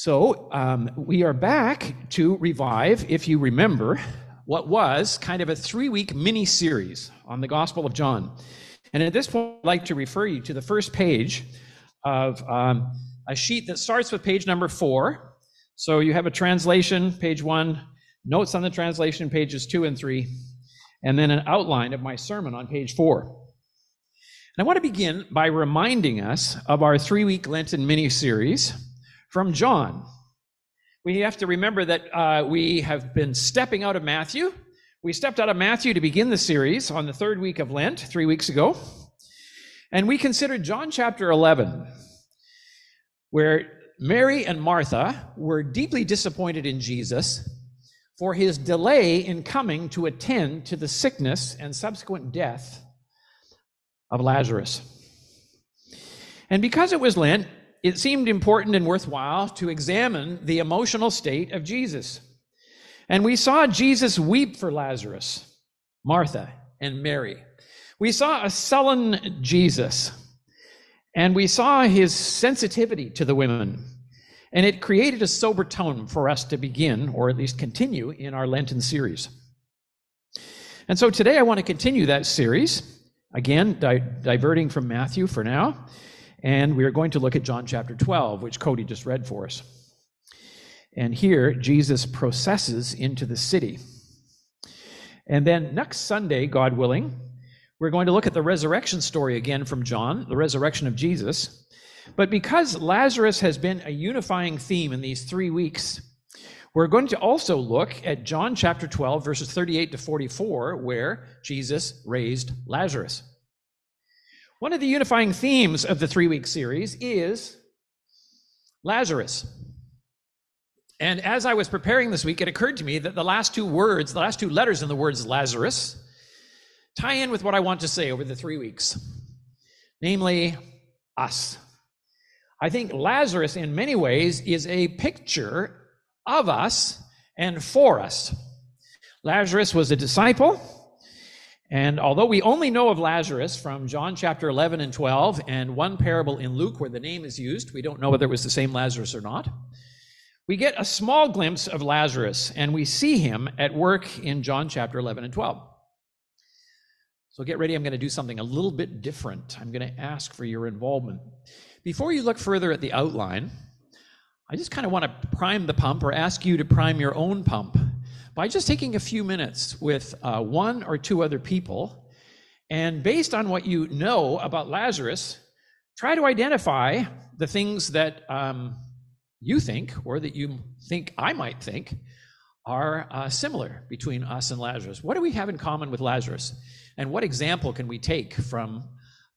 So um, we are back to revive, if you remember, what was kind of a three week mini series on the Gospel of John. And at this point, I'd like to refer you to the first page of um, a sheet that starts with page number four. So you have a translation, page one, notes on the translation, pages two and three, and then an outline of my sermon on page four. And I want to begin by reminding us of our three week Lenten mini series from John. We have to remember that uh, we have been stepping out of Matthew. We stepped out of Matthew to begin the series on the third week of Lent, three weeks ago. And we considered John chapter 11, where Mary and Martha were deeply disappointed in Jesus for his delay in coming to attend to the sickness and subsequent death of Lazarus. And because it was Lent, it seemed important and worthwhile to examine the emotional state of Jesus. And we saw Jesus weep for Lazarus, Martha, and Mary. We saw a sullen Jesus, and we saw his sensitivity to the women. And it created a sober tone for us to begin, or at least continue, in our Lenten series. And so today I want to continue that series, again, di- diverting from Matthew for now and we are going to look at John chapter 12, which Cody just read for us. And here, Jesus processes into the city. And then next Sunday, God willing, we're going to look at the resurrection story again from John, the resurrection of Jesus. But because Lazarus has been a unifying theme in these three weeks, we're going to also look at John chapter 12, verses 38 to 44, where Jesus raised Lazarus. One of the unifying themes of the three week series is Lazarus. And as I was preparing this week, it occurred to me that the last two words, the last two letters in the words Lazarus, tie in with what I want to say over the three weeks, namely, us. I think Lazarus, in many ways, is a picture of us and for us. Lazarus was a disciple. And although we only know of Lazarus from John chapter 11 and 12 and one parable in Luke where the name is used, we don't know whether it was the same Lazarus or not. We get a small glimpse of Lazarus and we see him at work in John chapter 11 and 12. So get ready, I'm going to do something a little bit different. I'm going to ask for your involvement. Before you look further at the outline, I just kind of want to prime the pump or ask you to prime your own pump by just taking a few minutes with uh, one or two other people, and based on what you know about Lazarus, try to identify the things that um, you think or that you think I might think are uh, similar between us and Lazarus. What do we have in common with Lazarus? And what example can we take from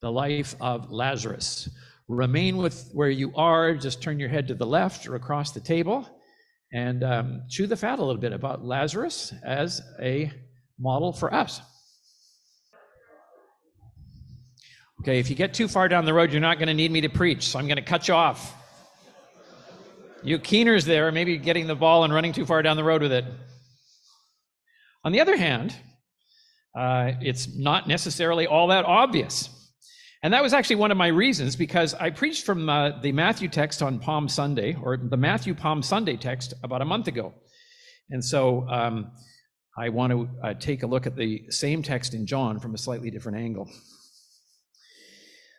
the life of Lazarus? Remain with where you are, just turn your head to the left or across the table and um, chew the fat a little bit about Lazarus as a model for us. Okay, if you get too far down the road, you're not going to need me to preach, so I'm going to cut you off. You keeners there, maybe getting the ball and running too far down the road with it. On the other hand, uh, it's not necessarily all that obvious. And that was actually one of my reasons because I preached from uh, the Matthew text on Palm Sunday, or the Matthew Palm Sunday text about a month ago. And so um, I want to uh, take a look at the same text in John from a slightly different angle.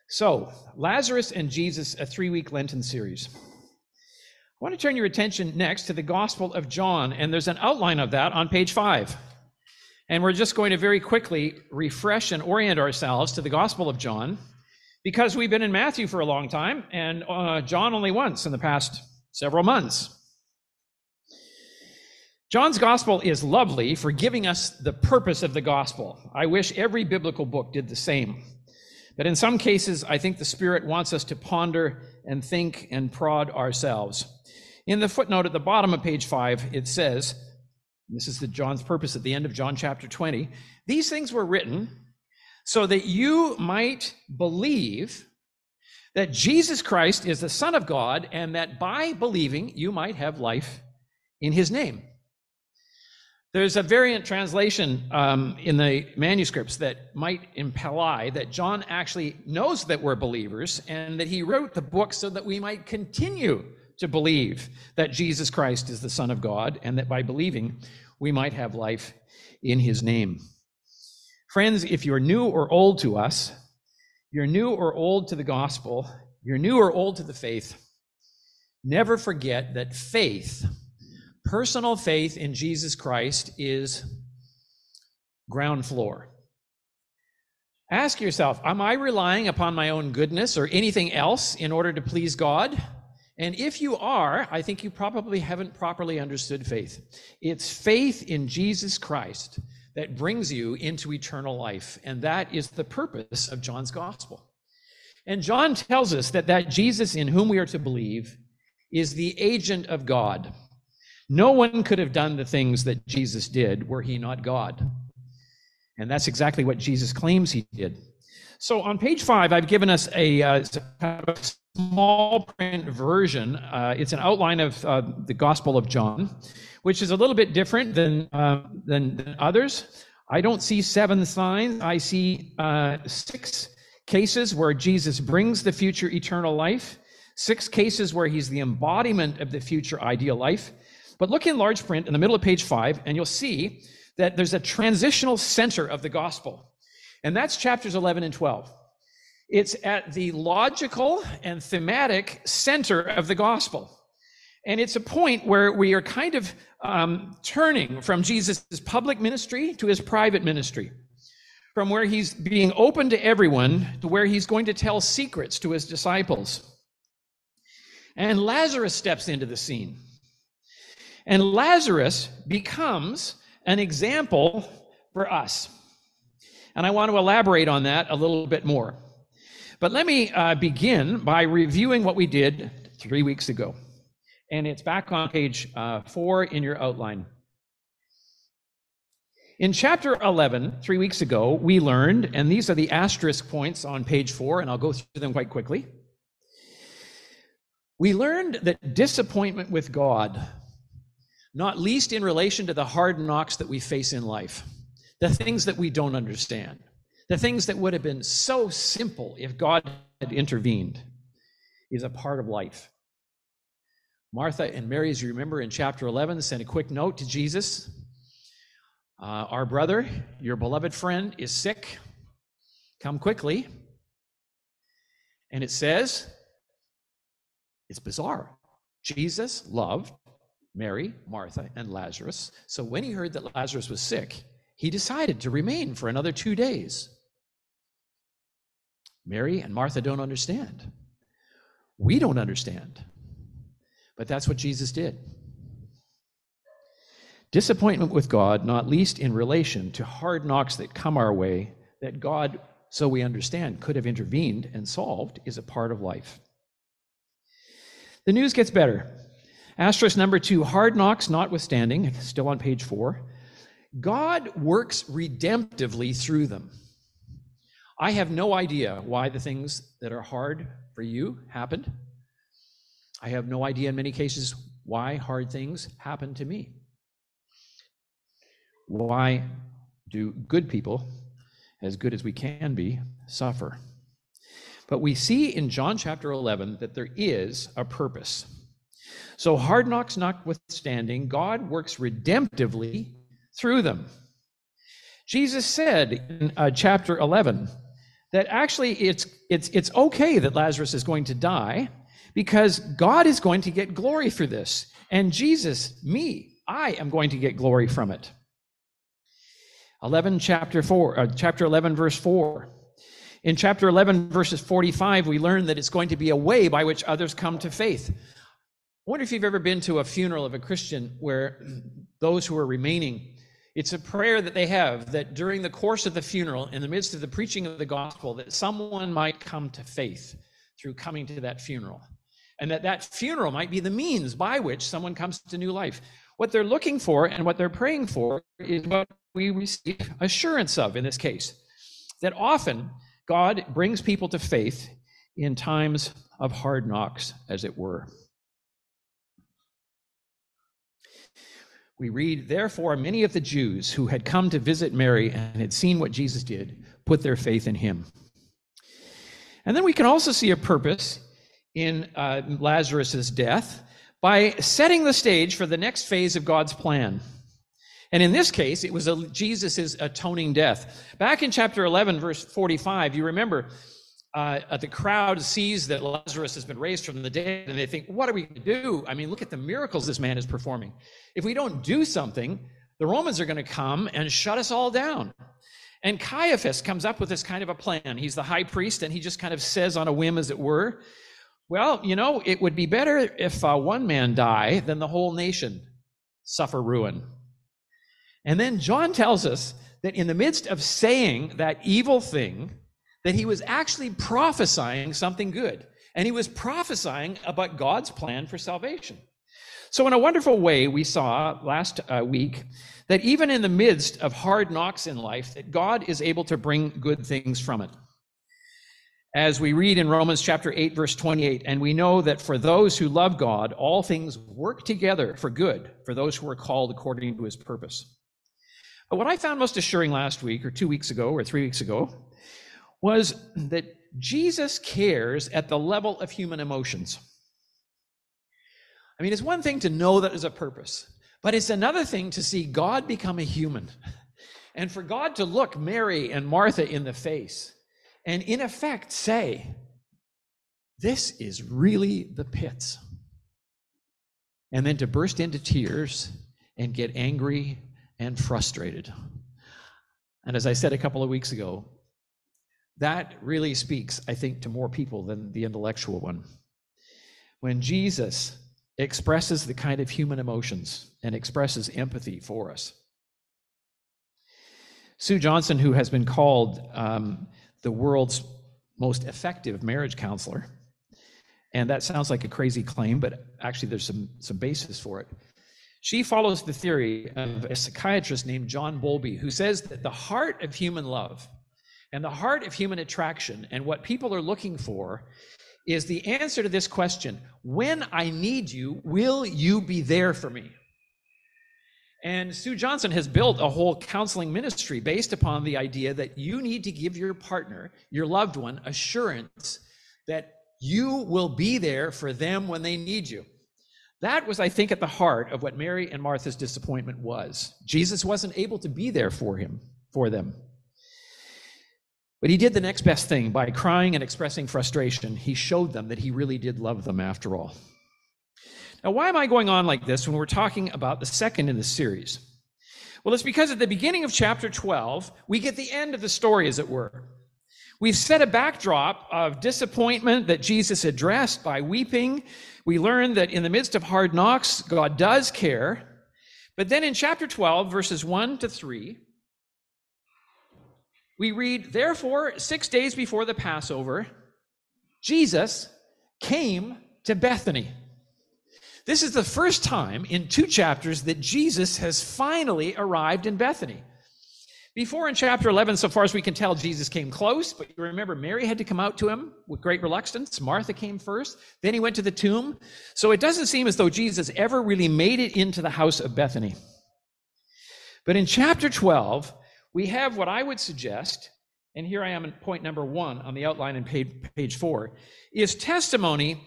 So, Lazarus and Jesus, a three week Lenten series. I want to turn your attention next to the Gospel of John, and there's an outline of that on page five. And we're just going to very quickly refresh and orient ourselves to the Gospel of John because we've been in Matthew for a long time and uh, John only once in the past several months. John's gospel is lovely for giving us the purpose of the gospel. I wish every biblical book did the same. But in some cases, I think the Spirit wants us to ponder and think and prod ourselves. In the footnote at the bottom of page five, it says, this is the John's purpose at the end of John chapter 20. These things were written so that you might believe that Jesus Christ is the Son of God, and that by believing you might have life in his name. There's a variant translation um, in the manuscripts that might imply that John actually knows that we're believers and that he wrote the book so that we might continue to believe that Jesus Christ is the Son of God and that by believing we might have life in his name. Friends, if you're new or old to us, you're new or old to the gospel, you're new or old to the faith, never forget that faith, personal faith in Jesus Christ, is ground floor. Ask yourself Am I relying upon my own goodness or anything else in order to please God? And if you are, I think you probably haven't properly understood faith. It's faith in Jesus Christ that brings you into eternal life. And that is the purpose of John's gospel. And John tells us that that Jesus in whom we are to believe is the agent of God. No one could have done the things that Jesus did were he not God. And that's exactly what Jesus claims he did. So on page five, I've given us a, uh, small print version. Uh, it's an outline of uh, the Gospel of John, which is a little bit different than, uh, than, than, others. I don't see seven signs. I see uh, six cases where Jesus brings the future eternal life, six cases where he's the embodiment of the future ideal life. But look in large print in the middle of page five, and you'll see that there's a transitional center of the gospel. And that's chapters 11 and 12. It's at the logical and thematic center of the gospel. And it's a point where we are kind of um, turning from Jesus' public ministry to his private ministry, from where he's being open to everyone to where he's going to tell secrets to his disciples. And Lazarus steps into the scene. And Lazarus becomes an example for us. And I want to elaborate on that a little bit more. But let me uh, begin by reviewing what we did three weeks ago. And it's back on page uh, four in your outline. In chapter 11, three weeks ago, we learned, and these are the asterisk points on page four, and I'll go through them quite quickly. We learned that disappointment with God not least in relation to the hard knocks that we face in life, the things that we don't understand, the things that would have been so simple if God had intervened, is a part of life. Martha and Mary, as you remember in chapter 11, sent a quick note to Jesus uh, Our brother, your beloved friend, is sick. Come quickly. And it says, it's bizarre. Jesus loved Mary, Martha, and Lazarus. So when he heard that Lazarus was sick, he decided to remain for another two days. Mary and Martha don't understand. We don't understand. But that's what Jesus did. Disappointment with God, not least in relation to hard knocks that come our way, that God, so we understand, could have intervened and solved, is a part of life. The news gets better. Asterisk number two, hard knocks notwithstanding, still on page four, God works redemptively through them. I have no idea why the things that are hard for you happened. I have no idea in many cases why hard things happen to me. Why do good people, as good as we can be, suffer? But we see in John chapter 11 that there is a purpose. So, hard knocks notwithstanding, God works redemptively through them. Jesus said in uh, chapter 11 that actually it's, it's, it's okay that Lazarus is going to die because God is going to get glory for this. And Jesus, me, I am going to get glory from it. 11 chapter 4 uh, chapter 11 verse 4 in chapter 11 verses 45 we learn that it's going to be a way by which others come to faith I wonder if you've ever been to a funeral of a Christian where those who are remaining, it's a prayer that they have that during the course of the funeral, in the midst of the preaching of the gospel, that someone might come to faith through coming to that funeral. And that that funeral might be the means by which someone comes to new life. What they're looking for and what they're praying for is what we receive assurance of in this case. That often God brings people to faith in times of hard knocks, as it were. we read, Therefore, many of the Jews who had come to visit Mary and had seen what Jesus did put their faith in him. And then we can also see a purpose in uh, Lazarus' death by setting the stage for the next phase of God's plan. And in this case, it was Jesus' atoning death. Back in chapter 11, verse 45, you remember uh, the crowd sees that Lazarus has been raised from the dead, and they think, What are we going to do? I mean, look at the miracles this man is performing. If we don't do something, the Romans are going to come and shut us all down. And Caiaphas comes up with this kind of a plan. He's the high priest, and he just kind of says on a whim, as it were, Well, you know, it would be better if uh, one man die than the whole nation suffer ruin. And then John tells us that in the midst of saying that evil thing, that he was actually prophesying something good. And he was prophesying about God's plan for salvation. So, in a wonderful way, we saw last uh, week that even in the midst of hard knocks in life, that God is able to bring good things from it. As we read in Romans chapter 8, verse 28, and we know that for those who love God, all things work together for good for those who are called according to his purpose. But what I found most assuring last week, or two weeks ago, or three weeks ago, was that Jesus cares at the level of human emotions. I mean, it's one thing to know that there's a purpose, but it's another thing to see God become a human and for God to look Mary and Martha in the face and, in effect, say, This is really the pits. And then to burst into tears and get angry and frustrated. And as I said a couple of weeks ago, that really speaks, I think, to more people than the intellectual one. When Jesus expresses the kind of human emotions and expresses empathy for us. Sue Johnson, who has been called um, the world's most effective marriage counselor, and that sounds like a crazy claim, but actually there's some, some basis for it. She follows the theory of a psychiatrist named John Bowlby, who says that the heart of human love and the heart of human attraction and what people are looking for is the answer to this question When I need you, will you be there for me? And Sue Johnson has built a whole counseling ministry based upon the idea that you need to give your partner, your loved one, assurance that you will be there for them when they need you. That was, I think, at the heart of what Mary and Martha's disappointment was. Jesus wasn't able to be there for him, for them. But he did the next best thing by crying and expressing frustration. He showed them that he really did love them after all. Now, why am I going on like this when we're talking about the second in the series? Well, it's because at the beginning of chapter 12, we get the end of the story, as it were. We've set a backdrop of disappointment that Jesus addressed by weeping we learn that in the midst of hard knocks, God does care. But then in chapter 12, verses 1 to 3, we read, Therefore, six days before the Passover, Jesus came to Bethany. This is the first time in two chapters that Jesus has finally arrived in Bethany. Before in chapter 11, so far as we can tell, Jesus came close, but you remember Mary had to come out to him with great reluctance. Martha came first. Then he went to the tomb. So it doesn't seem as though Jesus ever really made it into the house of Bethany. But in chapter 12, we have what I would suggest, and here I am in point number one on the outline in page, page four, is testimony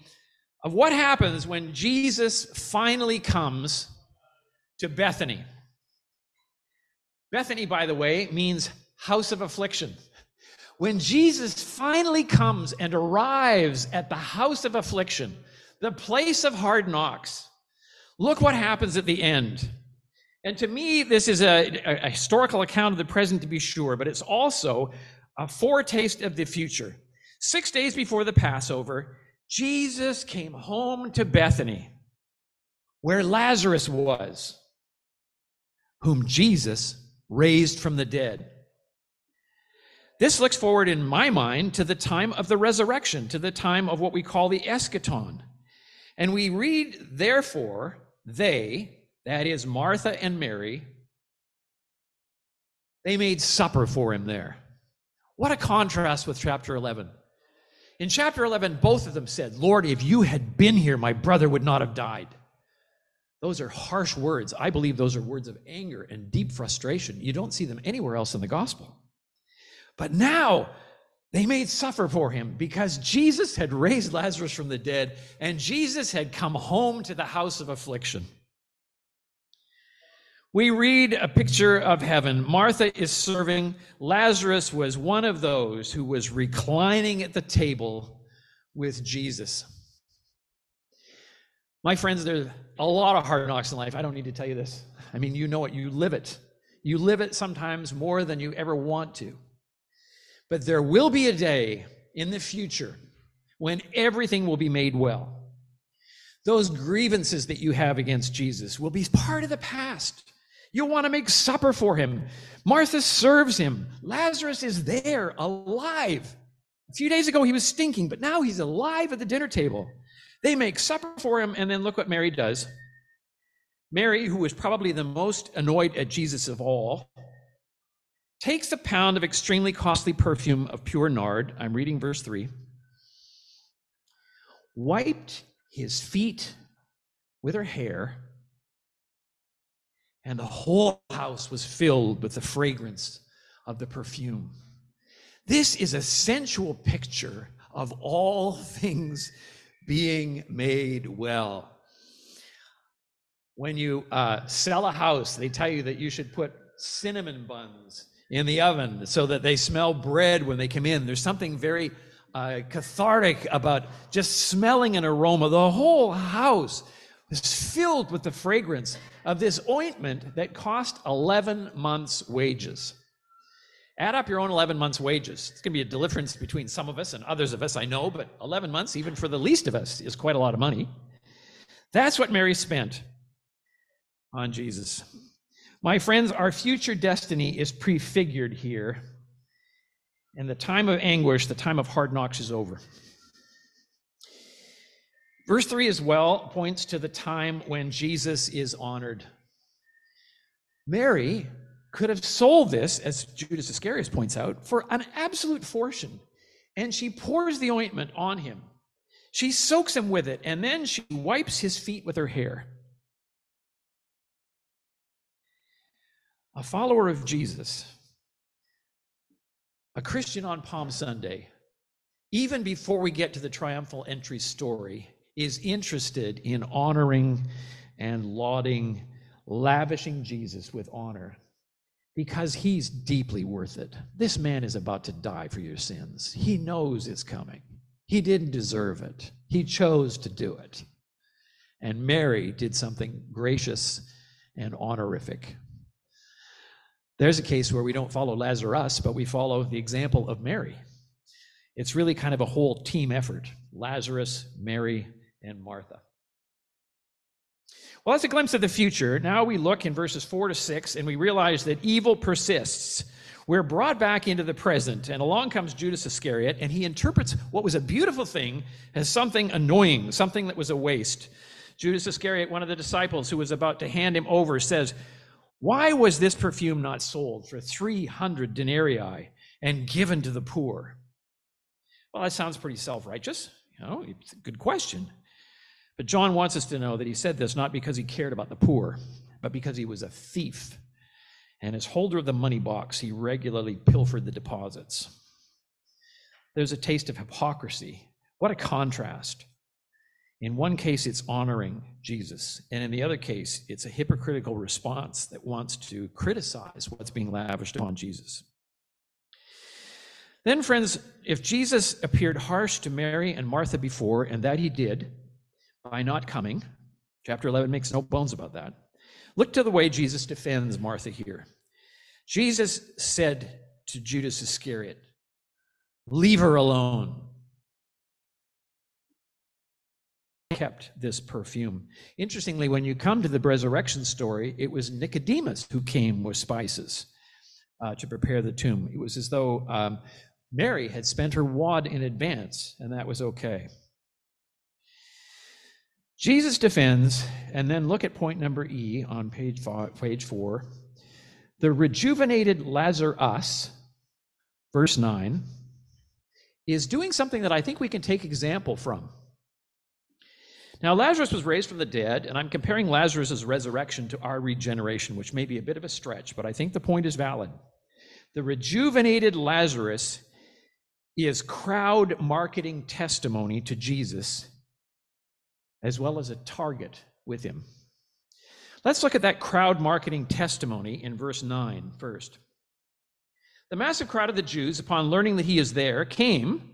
of what happens when Jesus finally comes to Bethany. Bethany, by the way, means house of affliction. When Jesus finally comes and arrives at the house of affliction, the place of hard knocks, look what happens at the end. And to me, this is a, a, historical account of the present to be sure, but it's also a foretaste of the future. Six days before the Passover, Jesus came home to Bethany, where Lazarus was, whom Jesus raised from the dead. This looks forward in my mind to the time of the resurrection, to the time of what we call the eschaton. And we read, therefore, they, that is Martha and Mary, they made supper for him there. What a contrast with chapter 11. In chapter 11, both of them said, Lord, if you had been here, my brother would not have died. Those are harsh words. I believe those are words of anger and deep frustration. You don't see them anywhere else in the gospel. But now They made suffer for him because Jesus had raised Lazarus from the dead and Jesus had come home to the house of affliction. We read a picture of heaven. Martha is serving. Lazarus was one of those who was reclining at the table with Jesus. My friends, there's a lot of hard knocks in life. I don't need to tell you this. I mean, you know it, you live it. You live it sometimes more than you ever want to. But there will be a day in the future when everything will be made well. Those grievances that you have against Jesus will be part of the past. You'll want to make supper for him. Martha serves him. Lazarus is there, alive. A few days ago, he was stinking, but now he's alive at the dinner table. They make supper for him, and then look what Mary does. Mary, who was probably the most annoyed at Jesus of all, takes a pound of extremely costly perfume of pure nard. I'm reading verse 3. Wiped his feet with her hair, and the whole house was filled with the fragrance of the perfume. This is a sensual picture of all things being made well. When you uh, sell a house, they tell you that you should put cinnamon buns in the oven so that they smell bread when they come in. There's something very uh, cathartic about just smelling an aroma. The whole house is filled with the fragrance of this ointment that cost 11 months' wages. Add up your own 11 months' wages. It's going to be a difference between some of us and others of us, I know, but 11 months, even for the least of us, is quite a lot of money. That's what Mary spent on Jesus. My friends, our future destiny is prefigured here. And the time of anguish, the time of hard knocks is over. Verse 3 as well points to the time when Jesus is honored. Mary could have sold this, as Judas Iscariot points out, for an absolute fortune. And she pours the ointment on him. She soaks him with it, and then she wipes his feet with her hair. A follower of Jesus, a Christian on Palm Sunday, even before we get to the triumphal entry story, is interested in honoring and lauding, lavishing Jesus with honor because he's deeply worth it. This man is about to die for your sins. He knows it's coming. He didn't deserve it, he chose to do it. And Mary did something gracious and honorific. There's a case where we don't follow Lazarus, but we follow the example of Mary. It's really kind of a whole team effort Lazarus, Mary, and Martha. Well, that's a glimpse of the future. Now we look in verses 4 to 6 and we realize that evil persists. We're brought back into the present, and along comes Judas Iscariot, and he interprets what was a beautiful thing as something annoying, something that was a waste. Judas Iscariot, one of the disciples who was about to hand him over, says, Why was this perfume not sold for 300 denarii and given to the poor? Well, that sounds pretty self righteous. You know, it's a good question. But John wants us to know that he said this not because he cared about the poor, but because he was a thief. And as holder of the money box, he regularly pilfered the deposits. There's a taste of hypocrisy. What a contrast. In one case, it's honoring Jesus. And in the other case, it's a hypocritical response that wants to criticize what's being lavished upon Jesus. Then, friends, if Jesus appeared harsh to Mary and Martha before, and that he did, by not coming. Chapter 11 makes no bones about that. Look to the way Jesus defends Martha here. Jesus said to Judas Iscariot, Leave her alone. Kept this perfume. Interestingly, when you come to the resurrection story, it was Nicodemus who came with spices uh, to prepare the tomb. It was as though um, Mary had spent her wad in advance, and that was okay. Jesus defends, and then look at point number E on page, five, page four. The rejuvenated Lazarus, verse 9, is doing something that I think we can take example from. Now, Lazarus was raised from the dead, and I'm comparing Lazarus' resurrection to our regeneration, which may be a bit of a stretch, but I think the point is valid. The rejuvenated Lazarus is crowd marketing testimony to Jesus, as well as a target with him. Let's look at that crowd marketing testimony in verse 9 first. The massive crowd of the Jews, upon learning that he is there, came,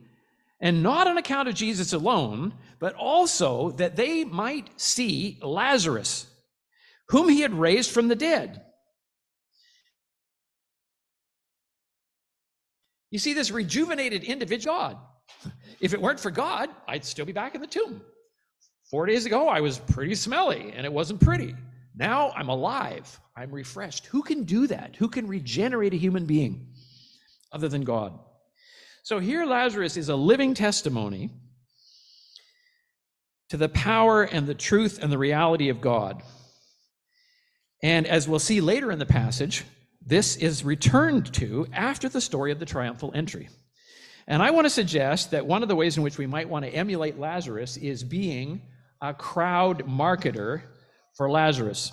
and not on account of Jesus alone, but also that they might see Lazarus, whom he had raised from the dead. You see, this rejuvenated individual, God. If it weren't for God, I'd still be back in the tomb. Four days ago, I was pretty smelly and it wasn't pretty. Now I'm alive. I'm refreshed. Who can do that? Who can regenerate a human being other than God? So here, Lazarus is a living testimony to the power and the truth and the reality of God. And as we'll see later in the passage, this is returned to after the story of the triumphal entry. And I want to suggest that one of the ways in which we might want to emulate Lazarus is being a crowd marketer for Lazarus.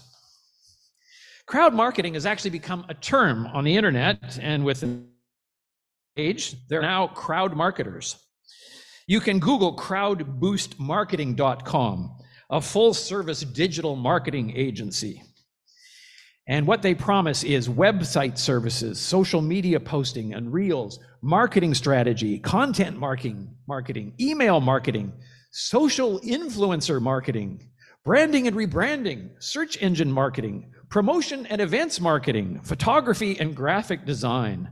Crowd marketing has actually become a term on the internet and with age, they're now crowd marketers. You can Google crowdboostmarketing.com, a full service digital marketing agency. And what they promise is website services, social media posting and reels, marketing strategy, content marketing, marketing, email marketing, social influencer marketing, branding and rebranding, search engine marketing, promotion and events marketing, photography and graphic design.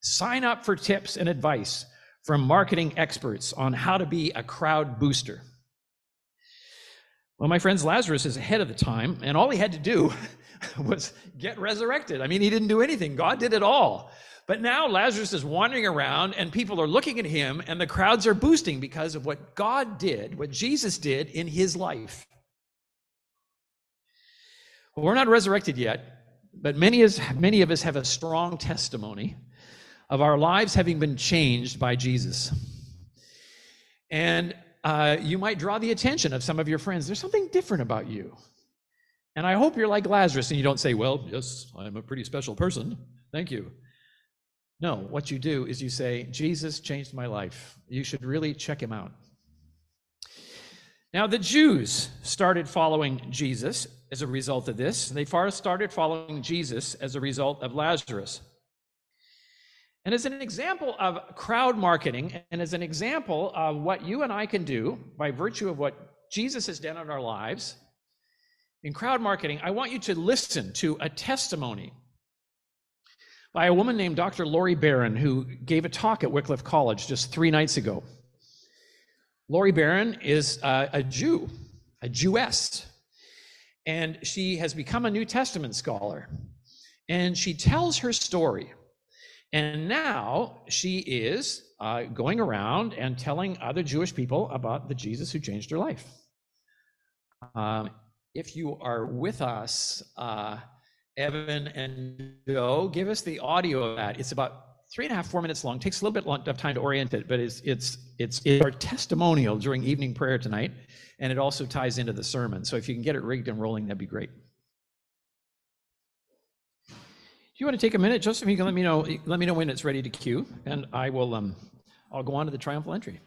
Sign up for tips and advice from marketing experts on how to be a crowd booster. Well, my friends, Lazarus is ahead of the time, and all he had to do was get resurrected. I mean, he didn't do anything, God did it all. But now Lazarus is wandering around, and people are looking at him, and the crowds are boosting because of what God did, what Jesus did in his life. Well, we're not resurrected yet, but many, many of us have a strong testimony of our lives having been changed by Jesus. And uh, you might draw the attention of some of your friends. There's something different about you. And I hope you're like Lazarus and you don't say, Well, yes, I'm a pretty special person. Thank you. No, what you do is you say, Jesus changed my life. You should really check him out. Now, the Jews started following Jesus as a result of this. They first started following Jesus as a result of Lazarus. And as an example of crowd marketing, and as an example of what you and I can do by virtue of what Jesus has done in our lives, in crowd marketing, I want you to listen to a testimony by a woman named Dr. Lori Baron, who gave a talk at Wycliffe College just three nights ago. Lori Baron is a, a Jew, a Jewess, and she has become a New Testament scholar. And she tells her story and now she is uh, going around and telling other Jewish people about the Jesus who changed her life. Um, if you are with us, uh, Evan and Joe, give us the audio of that. It's about three and a half, four minutes long. Takes a little bit of time to orient it, but it's it's it's, it's our testimonial during evening prayer tonight, and it also ties into the sermon. So if you can get it rigged and rolling, that'd be great. Do you want to take a minute, Joseph? You can let me know. Let me know when it's ready to cue, and I will. Um, I'll go on to the triumphal entry.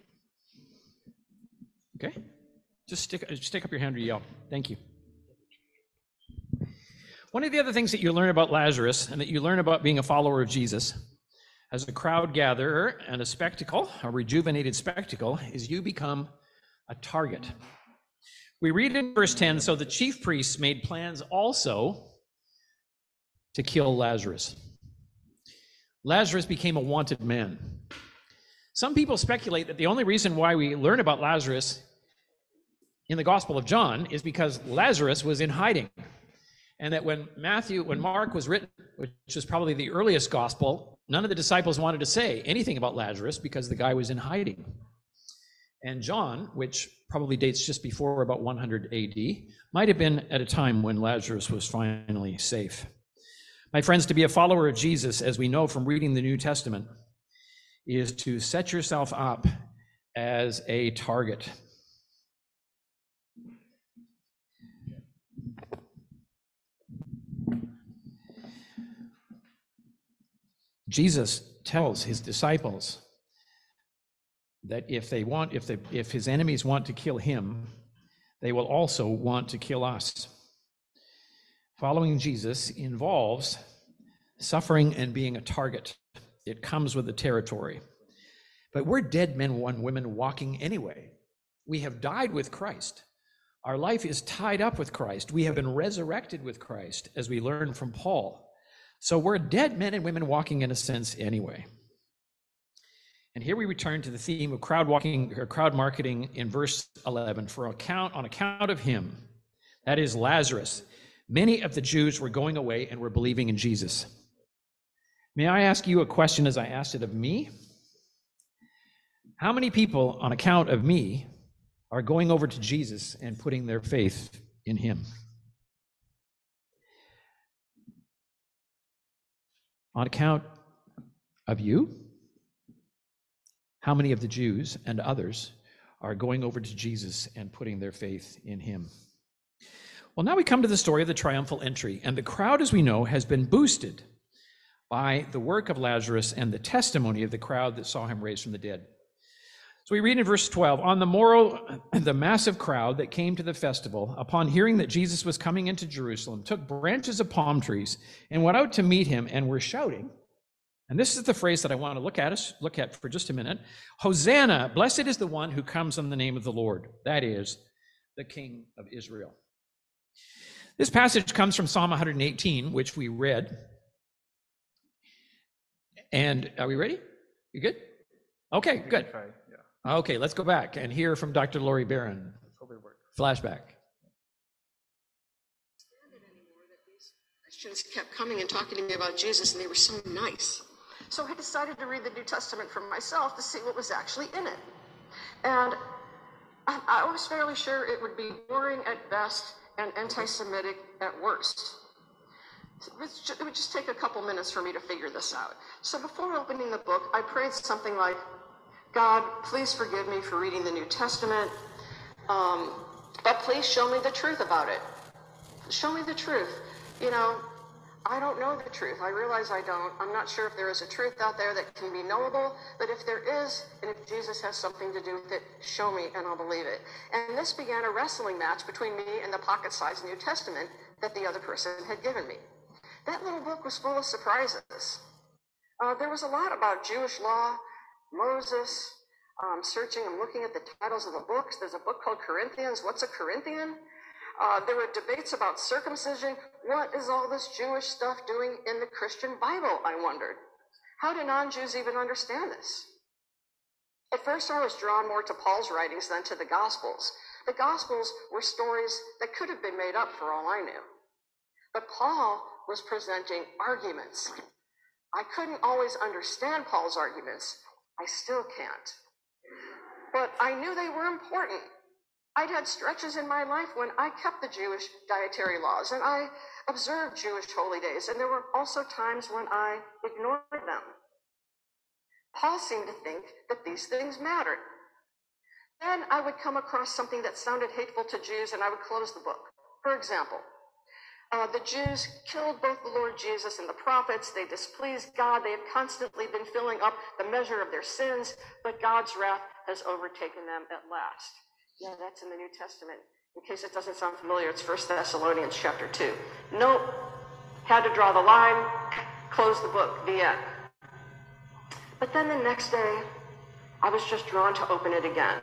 Okay. Just stick. Just stick up your hand or yell. Thank you. One of the other things that you learn about Lazarus and that you learn about being a follower of Jesus as a crowd gatherer and a spectacle, a rejuvenated spectacle, is you become a target. We read in verse 10 so the chief priests made plans also to kill Lazarus. Lazarus became a wanted man. Some people speculate that the only reason why we learn about Lazarus in the Gospel of John is because Lazarus was in hiding. And that when Matthew, when Mark was written, which was probably the earliest gospel, none of the disciples wanted to say anything about Lazarus because the guy was in hiding. And John, which probably dates just before about 100 AD, might have been at a time when Lazarus was finally safe. My friends, to be a follower of Jesus, as we know from reading the New Testament, is to set yourself up as a target. Jesus tells his disciples that if they want, if, they, if his enemies want to kill him, they will also want to kill us. Following Jesus involves suffering and being a target. It comes with the territory. But we're dead men and women walking anyway. We have died with Christ. Our life is tied up with Christ. We have been resurrected with Christ, as we learn from Paul. So we're dead men and women walking in a sense anyway. And here we return to the theme of crowd walking or crowd marketing in verse 11 for account on account of him that is Lazarus many of the Jews were going away and were believing in Jesus. May I ask you a question as I asked it of me? How many people on account of me are going over to Jesus and putting their faith in him? On account of you? How many of the Jews and others are going over to Jesus and putting their faith in him? Well, now we come to the story of the triumphal entry, and the crowd, as we know, has been boosted by the work of Lazarus and the testimony of the crowd that saw him raised from the dead. So we read in verse 12 On the morrow, the massive crowd that came to the festival, upon hearing that Jesus was coming into Jerusalem, took branches of palm trees and went out to meet him and were shouting. And this is the phrase that I want to look at us look at for just a minute. Hosanna, blessed is the one who comes in the name of the Lord. That is the King of Israel. This passage comes from Psalm 118, which we read. And are we ready? You good? Okay, good. Okay, let's go back and hear from Dr. Lori Baron. Flashback. Christians kept coming and talking to me about Jesus, and they were so nice. So I decided to read the New Testament for myself to see what was actually in it. And I, I was fairly sure it would be boring at best and anti Semitic at worst. It would just take a couple minutes for me to figure this out. So before opening the book, I prayed something like, God, please forgive me for reading the New Testament, um, but please show me the truth about it. Show me the truth. You know, I don't know the truth. I realize I don't. I'm not sure if there is a truth out there that can be knowable, but if there is, and if Jesus has something to do with it, show me and I'll believe it. And this began a wrestling match between me and the pocket sized New Testament that the other person had given me. That little book was full of surprises. Uh, there was a lot about Jewish law, Moses, um, searching and looking at the titles of the books. There's a book called Corinthians. What's a Corinthian? Uh, there were debates about circumcision. What is all this Jewish stuff doing in the Christian Bible? I wondered. How do non Jews even understand this? At first, I was drawn more to Paul's writings than to the Gospels. The Gospels were stories that could have been made up for all I knew. But Paul was presenting arguments. I couldn't always understand Paul's arguments. I still can't. But I knew they were important. I'd had stretches in my life when I kept the Jewish dietary laws and I observed Jewish holy days, and there were also times when I ignored them. Paul seemed to think that these things mattered. Then I would come across something that sounded hateful to Jews and I would close the book. For example, uh, the Jews killed both the Lord Jesus and the prophets. They displeased God. They have constantly been filling up the measure of their sins, but God's wrath has overtaken them at last. Yeah, that's in the New Testament. In case it doesn't sound familiar, it's 1 Thessalonians chapter 2. Nope. Had to draw the line, close the book, the end. But then the next day, I was just drawn to open it again.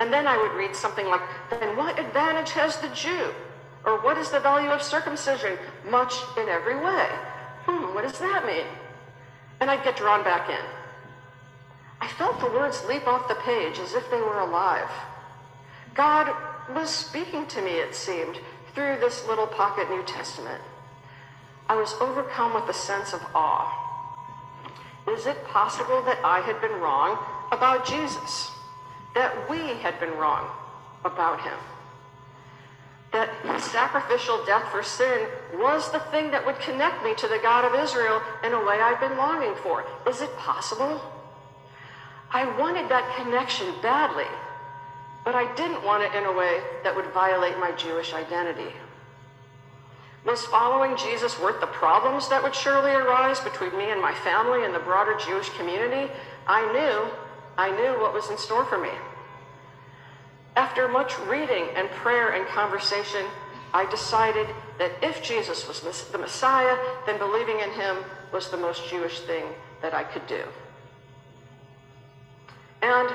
And then I would read something like, Then what advantage has the Jew? Or what is the value of circumcision? Much in every way. Hmm, what does that mean? And I'd get drawn back in. I felt the words leap off the page as if they were alive. God was speaking to me, it seemed, through this little pocket New Testament. I was overcome with a sense of awe. Is it possible that I had been wrong about Jesus? That we had been wrong about him? That sacrificial death for sin was the thing that would connect me to the God of Israel in a way I've been longing for? Is it possible? I wanted that connection badly. But I didn't want it in a way that would violate my Jewish identity. Was following Jesus worth the problems that would surely arise between me and my family and the broader Jewish community? I knew, I knew what was in store for me. After much reading and prayer and conversation, I decided that if Jesus was the Messiah, then believing in him was the most Jewish thing that I could do. And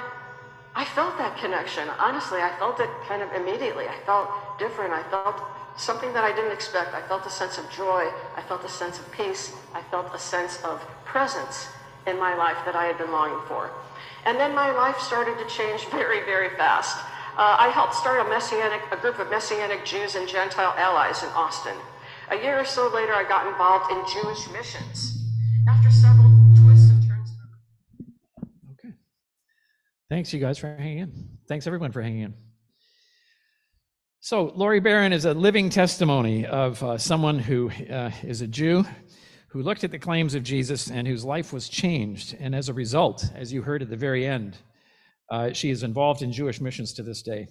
I felt that connection. Honestly, I felt it kind of immediately. I felt different. I felt something that I didn't expect. I felt a sense of joy. I felt a sense of peace. I felt a sense of presence in my life that I had been longing for. And then my life started to change very, very fast. Uh, I helped start a messianic, a group of messianic Jews and Gentile allies in Austin. A year or so later, I got involved in Jewish missions. After several twists and turns. Okay. Thanks, you guys, for hanging in. Thanks, everyone, for hanging in. So, Lori Baron is a living testimony of uh, someone who uh, is a Jew who looked at the claims of Jesus and whose life was changed. And as a result, as you heard at the very end, uh, she is involved in Jewish missions to this day.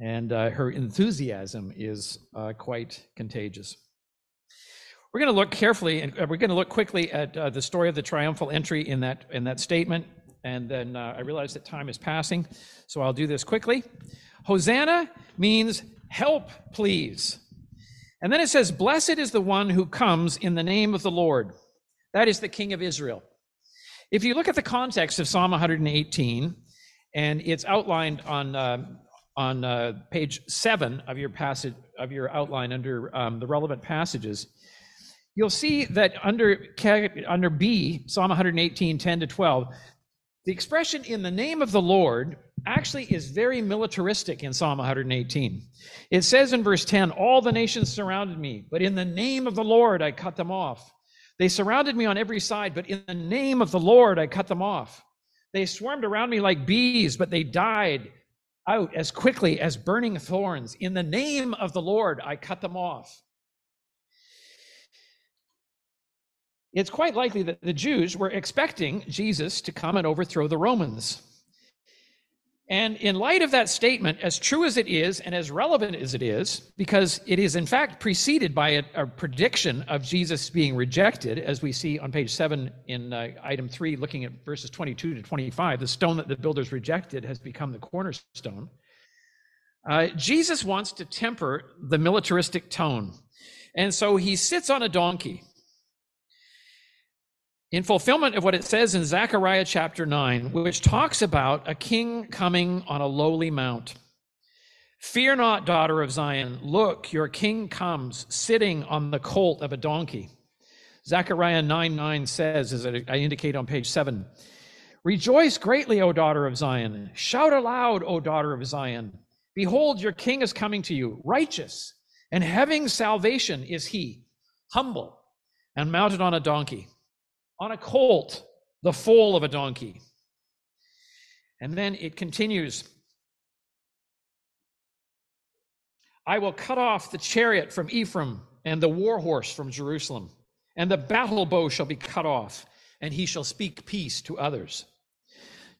And uh, her enthusiasm is uh, quite contagious. We're going to look carefully and uh, we're going to look quickly at uh, the story of the triumphal entry in that, in that statement. And then uh, I realize that time is passing, so I'll do this quickly. Hosanna means help, please. And then it says, Blessed is the one who comes in the name of the Lord. That is the King of Israel. If you look at the context of Psalm 118, and it's outlined on uh, on uh, page seven of your passage of your outline under um, the relevant passages, you'll see that under under B, Psalm 118, 10 to 12, the expression "in the name of the Lord" actually is very militaristic in Psalm 118. It says in verse 10, All the nations surrounded me, but in the name of the Lord I cut them off. They surrounded me on every side, but in the name of the Lord I cut them off. They swarmed around me like bees, but they died out as quickly as burning thorns. In the name of the Lord I cut them off. It's quite likely that the Jews were expecting Jesus to come and overthrow the Romans. And in light of that statement, as true as it is and as relevant as it is, because it is in fact preceded by a, a prediction of Jesus being rejected, as we see on page seven in uh, item three, looking at verses 22 to 25, the stone that the builders rejected has become the cornerstone. Uh, Jesus wants to temper the militaristic tone. And so he sits on a donkey in fulfillment of what it says in Zechariah chapter 9, which talks about a king coming on a lowly mount. Fear not, daughter of Zion. Look, your king comes sitting on the colt of a donkey. Zechariah 9 9 says, as I indicate on page 7, Rejoice greatly, O daughter of Zion. Shout aloud, O daughter of Zion. Behold, your king is coming to you, righteous, and having salvation is he, humble, and mounted on a donkey on a colt, the foal of a donkey. And then it continues I will cut off the chariot from Ephraim and the war horse from Jerusalem, and the battle bow shall be cut off, and he shall speak peace to others.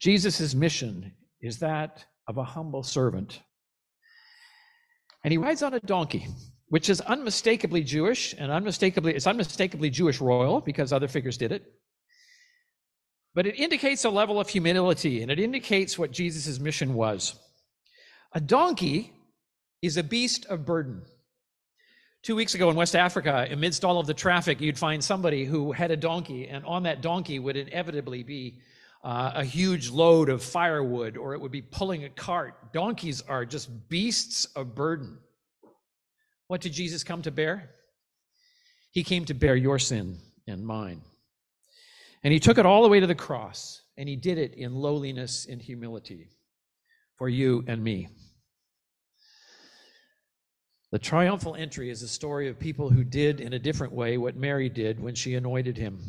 Jesus' mission is that of a humble servant. And he rides on a donkey which is unmistakably Jewish and unmistakably it's unmistakably Jewish royal because other figures did it. But it indicates a level of humility and it indicates what Jesus' mission was. A donkey is a beast of burden. Two weeks ago in West Africa, amidst all of the traffic, you'd find somebody who had a donkey, and on that donkey would inevitably be uh, a huge load of firewood, or it would be pulling a cart. Donkeys are just beasts of burden. What did Jesus come to bear? He came to bear your sin and mine. And he took it all the way to the cross, and he did it in lowliness and humility for you and me. The triumphal entry is a story of people who did in a different way what Mary did when she anointed him.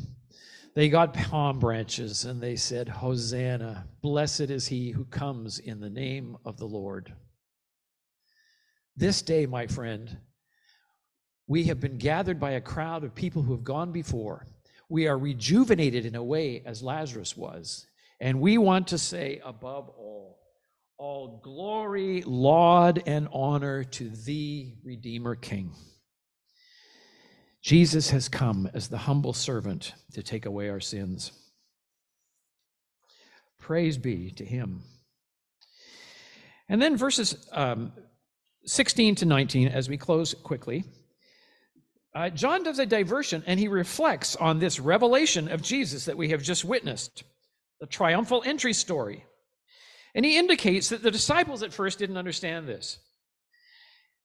They got palm branches and they said, Hosanna, blessed is he who comes in the name of the Lord. This day, my friend, we have been gathered by a crowd of people who have gone before. We are rejuvenated in a way as Lazarus was. And we want to say, above all, all glory, laud, and honor to thee, Redeemer King. Jesus has come as the humble servant to take away our sins. Praise be to him. And then verses um, 16 to 19, as we close quickly, uh, John does a diversion and he reflects on this revelation of Jesus that we have just witnessed, the triumphal entry story. And he indicates that the disciples at first didn't understand this.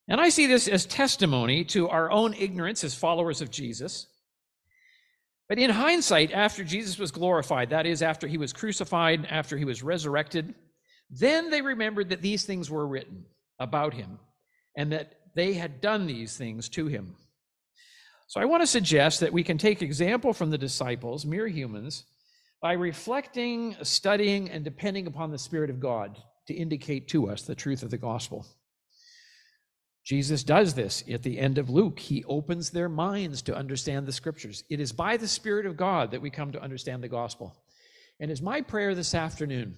And I see this as testimony to our own ignorance as followers of Jesus. But in hindsight, after Jesus was glorified, that is, after he was crucified, after he was resurrected, then they remembered that these things were written about him and that they had done these things to him. So I want to suggest that we can take example from the disciples, mere humans, by reflecting, studying, and depending upon the Spirit of God to indicate to us the truth of the gospel. Jesus does this at the end of Luke. He opens their minds to understand the scriptures. It is by the Spirit of God that we come to understand the gospel. And it's my prayer this afternoon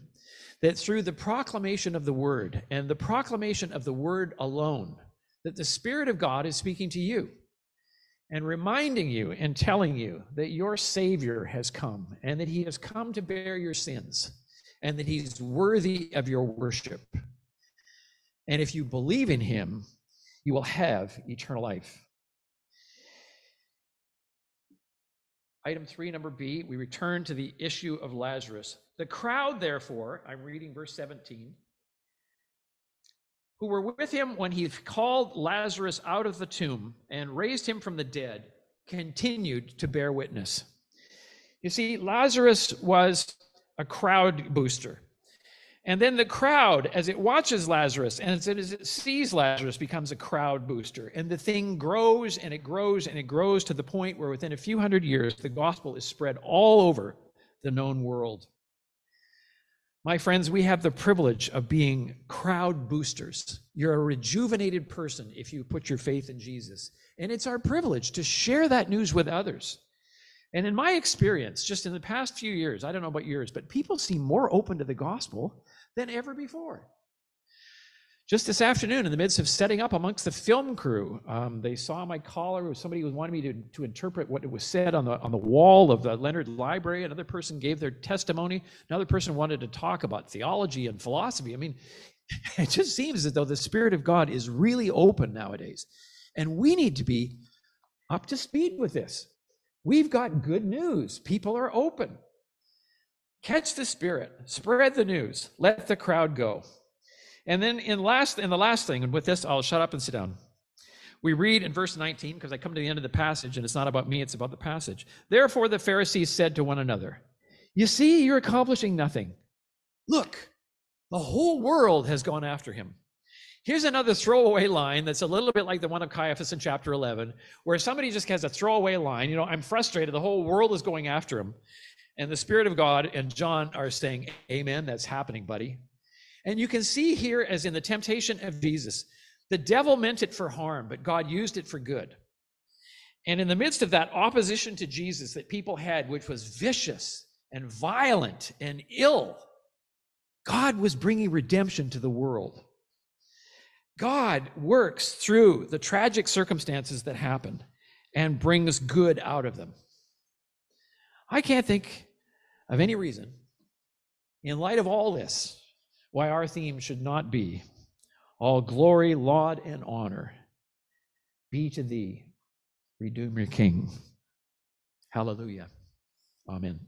that through the proclamation of the word and the proclamation of the word alone, that the Spirit of God is speaking to you and reminding you and telling you that your Savior has come and that He has come to bear your sins and that He's worthy of your worship. And if you believe in Him, you will have eternal life. Item three, number B, we return to the issue of Lazarus. The crowd, therefore, I'm reading verse 17, who were with him when he called Lazarus out of the tomb and raised him from the dead, continued to bear witness. You see, Lazarus was a crowd booster. And then the crowd, as it watches Lazarus and as it sees Lazarus, becomes a crowd booster. And the thing grows and it grows and it grows to the point where within a few hundred years, the gospel is spread all over the known world. My friends, we have the privilege of being crowd boosters. You're a rejuvenated person if you put your faith in Jesus. And it's our privilege to share that news with others. And in my experience, just in the past few years, I don't know about yours, but people seem more open to the gospel than ever before. Just this afternoon, in the midst of setting up amongst the film crew, um, they saw my collar. Somebody was wanting me to, to interpret what it was said on the, on the wall of the Leonard Library. Another person gave their testimony. Another person wanted to talk about theology and philosophy. I mean, it just seems as though the Spirit of God is really open nowadays. And we need to be up to speed with this. We've got good news. People are open. Catch the Spirit, spread the news, let the crowd go. And then in last in the last thing, and with this, I'll shut up and sit down. We read in verse 19, because I come to the end of the passage, and it's not about me, it's about the passage. Therefore, the Pharisees said to one another, You see, you're accomplishing nothing. Look, the whole world has gone after him. Here's another throwaway line that's a little bit like the one of Caiaphas in chapter 11, where somebody just has a throwaway line. You know, I'm frustrated. The whole world is going after him. And the Spirit of God and John are saying, Amen, that's happening, buddy. And you can see here, as in the temptation of Jesus, the devil meant it for harm, but God used it for good. And in the midst of that opposition to Jesus that people had, which was vicious and violent and ill, God was bringing redemption to the world. God works through the tragic circumstances that happen and brings good out of them. I can't think of any reason, in light of all this, why our theme should not be all glory, laud, and honor be to thee, Redeemer King. Hallelujah. Amen.